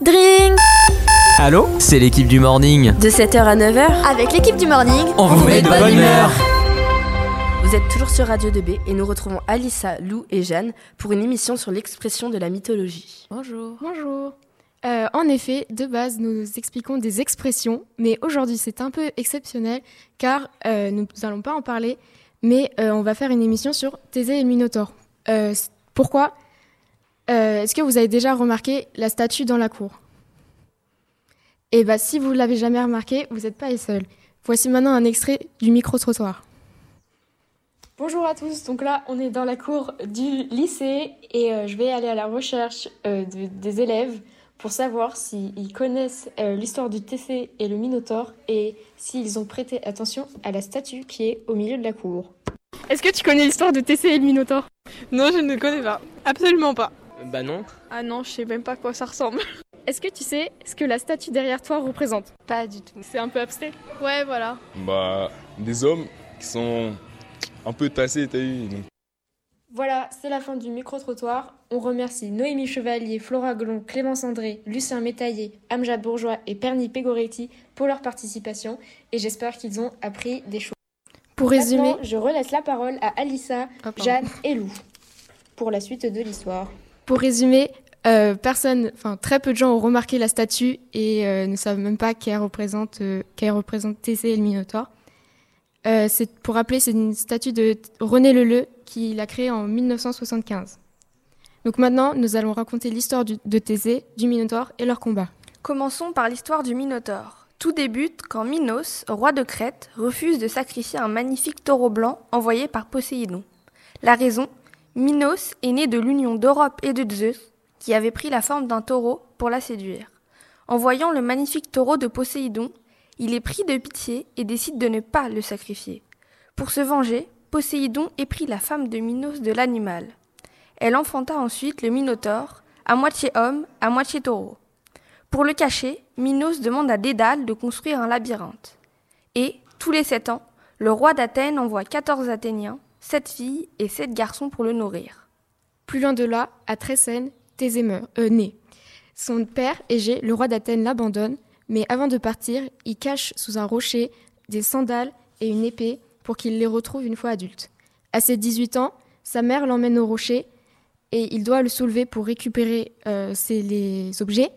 Dring Allô C'est l'équipe du morning. De 7h à 9h, avec l'équipe du morning, on, vous met de bonne humeur. Vous êtes toujours sur Radio 2B et nous retrouvons Alissa, Lou et Jeanne pour une émission sur l'expression de la mythologie. Bonjour. Bonjour. Euh, en effet, de base, nous expliquons des expressions, mais aujourd'hui c'est un peu exceptionnel car euh, nous n'allons pas en parler, mais euh, on va faire une émission sur Thésée et Minotaure. Euh, pourquoi Euh, Est-ce que vous avez déjà remarqué la statue dans la cour? Eh bien, si vous ne l'avez jamais remarqué, vous n'êtes pas les seuls. Voici maintenant un extrait du micro-trottoir. Bonjour à tous, donc là on est dans la cour du lycée et euh, je vais aller à la recherche euh, de- des élèves pour savoir s'ils connaissent euh, l'histoire du Thésée et le Minotaure et s'ils ont prêté attention à la statue qui est au milieu de la cour. Est-ce que tu connais l'histoire de Thésée et le Minotaure Non, je ne connais pas. Absolument pas. Bah non. Ah non, je sais même pas à quoi ça ressemble. Est-ce que tu sais ce que la statue derrière toi représente? Pas du tout. C'est un peu abstrait. Ouais, voilà. Bah, des hommes qui sont un peu tassés, t'as vu donc Voilà, c'est la fin du micro-trottoir. On remercie Noémie Chevalier, Flora Glon, Clémence André, Lucien Métaillé, Amjad Bourgeois et Perny Pégoretti pour leur participation et j'espère qu'ils ont appris des choses. Pour résumer, je relaisse la parole à Alissa, Jeanne et Lou pour la suite de l'histoire. Pour résumer, euh, très peu de gens ont remarqué la statue et euh, ne savent même pas qu'elle représente, euh, Thésée et le Minotaure. Euh, pour rappeler, c'est une statue de René Leleu qui l'a créée en 1975. Donc maintenant, nous allons raconter l'histoire de Thésée, du Minotaure et leur combat. Commençons par l'histoire du Minotaure. Tout débute quand Minos, roi de Crète, refuse de sacrifier un magnifique taureau blanc envoyé par Poséidon. La raison Minos est né de l'union d'Europe et de Zeus, qui avait pris la forme d'un taureau pour la séduire. En voyant le magnifique taureau de Poséidon, il est pris de pitié et décide de ne pas le sacrifier. Pour se venger, Poséidon éprit la femme de Minos de l'animal. Elle enfanta ensuite le Minotaure, à moitié homme, à moitié taureau. Pour le cacher, Minos demande à Dédale de construire un labyrinthe. Et, tous les sept ans, le roi d'Athènes envoie 14 Athéniens, sept filles et sept garçons pour le nourrir. Plus loin de là, à Trécène, Thésée meurt, euh, naît. Son père, Égée, le roi d'Athènes, l'abandonne, mais avant de partir, il cache sous un rocher des sandales et une épée pour qu'il les retrouve une fois adulte. À ses 18 ans, sa mère l'emmène au rocher et il doit le soulever pour récupérer euh, ses- les objets.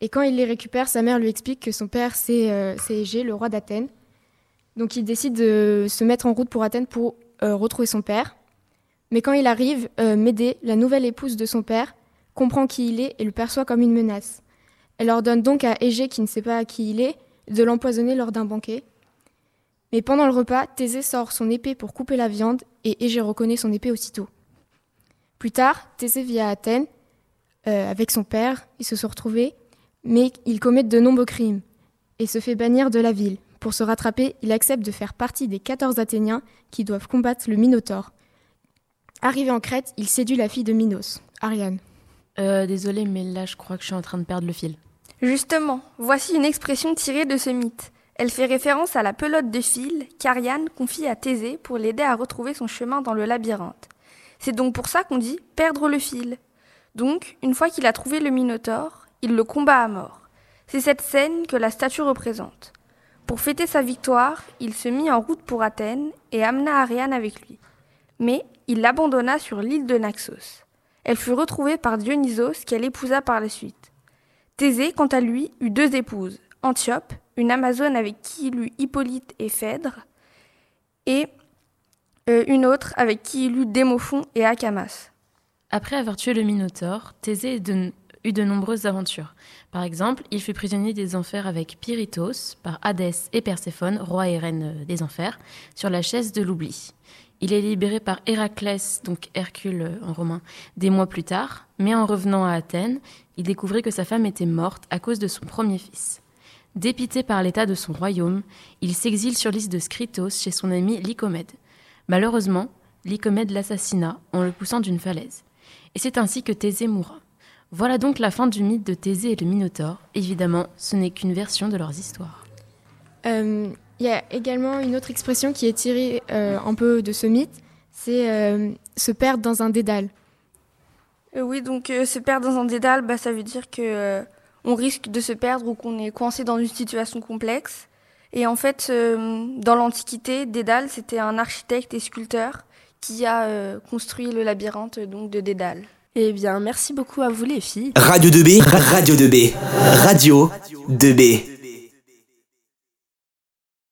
Et quand il les récupère, sa mère lui explique que son père, c'est euh, Égée, le roi d'Athènes. Donc il décide de se mettre en route pour Athènes pour retrouver son père. Mais quand il arrive, euh, Médée, la nouvelle épouse de son père, comprend qui il est et le perçoit comme une menace. Elle ordonne donc à Égée, qui ne sait pas qui il est, de l'empoisonner lors d'un banquet. Mais pendant le repas, Thésée sort son épée pour couper la viande et Égée reconnaît son épée aussitôt. Plus tard, Thésée vit à Athènes euh, avec son père, ils se sont retrouvés, mais ils commettent de nombreux crimes et se fait bannir de la ville. Pour se rattraper, il accepte de faire partie des 14 Athéniens qui doivent combattre le Minotaure. Arrivé en Crète, il séduit la fille de Minos, Ariane. Euh, désolé, mais là, je crois que je suis en train de perdre le fil. Justement, voici une expression tirée de ce mythe. Elle fait référence à la pelote de fil qu'Ariane confie à Thésée pour l'aider à retrouver son chemin dans le labyrinthe. C'est donc pour ça qu'on dit perdre le fil. Donc, une fois qu'il a trouvé le Minotaure, il le combat à mort. C'est cette scène que la statue représente. Pour fêter sa victoire, il se mit en route pour Athènes et amena Ariane avec lui. Mais il l'abandonna sur l'île de Naxos. Elle fut retrouvée par Dionysos qu'elle épousa par la suite. Thésée, quant à lui, eut deux épouses, Antiope, une Amazone avec qui il eut Hippolyte et Phèdre, et euh, une autre avec qui il eut Démophon et Acamas. Après avoir tué le Minotaure, Thésée eut de nombreuses aventures. Par exemple, il fut prisonnier des enfers avec Pyritos par Hadès et Perséphone, roi et reine euh, des enfers, sur la chaise de l'oubli. Il est libéré par Héraclès, donc Hercule euh, en romain, des mois plus tard, mais en revenant à Athènes, il découvrit que sa femme était morte à cause de son premier fils. Dépité par l'état de son royaume, il s'exile sur l'île de Scritos chez son ami Lycomède. Malheureusement, Lycomède l'assassina en le poussant d'une falaise. Et c'est ainsi que Thésée mourra. Voilà donc la fin du mythe de Thésée et le Minotaure. Évidemment, ce n'est qu'une version de leurs histoires. Euh, il y a également une autre expression qui est tirée euh, un peu de ce mythe, c'est euh, se perdre dans un dédale. oui, donc se perdre dans un dédale, bah, ça veut dire que on risque de se perdre ou qu'on est coincé dans une situation complexe. Et en fait, dans l'Antiquité, Dédale, c'était un architecte et sculpteur qui a construit le labyrinthe donc de Dédale. Eh bien, merci beaucoup à vous les filles. Radio 2B, Radio 2B, Radio 2B.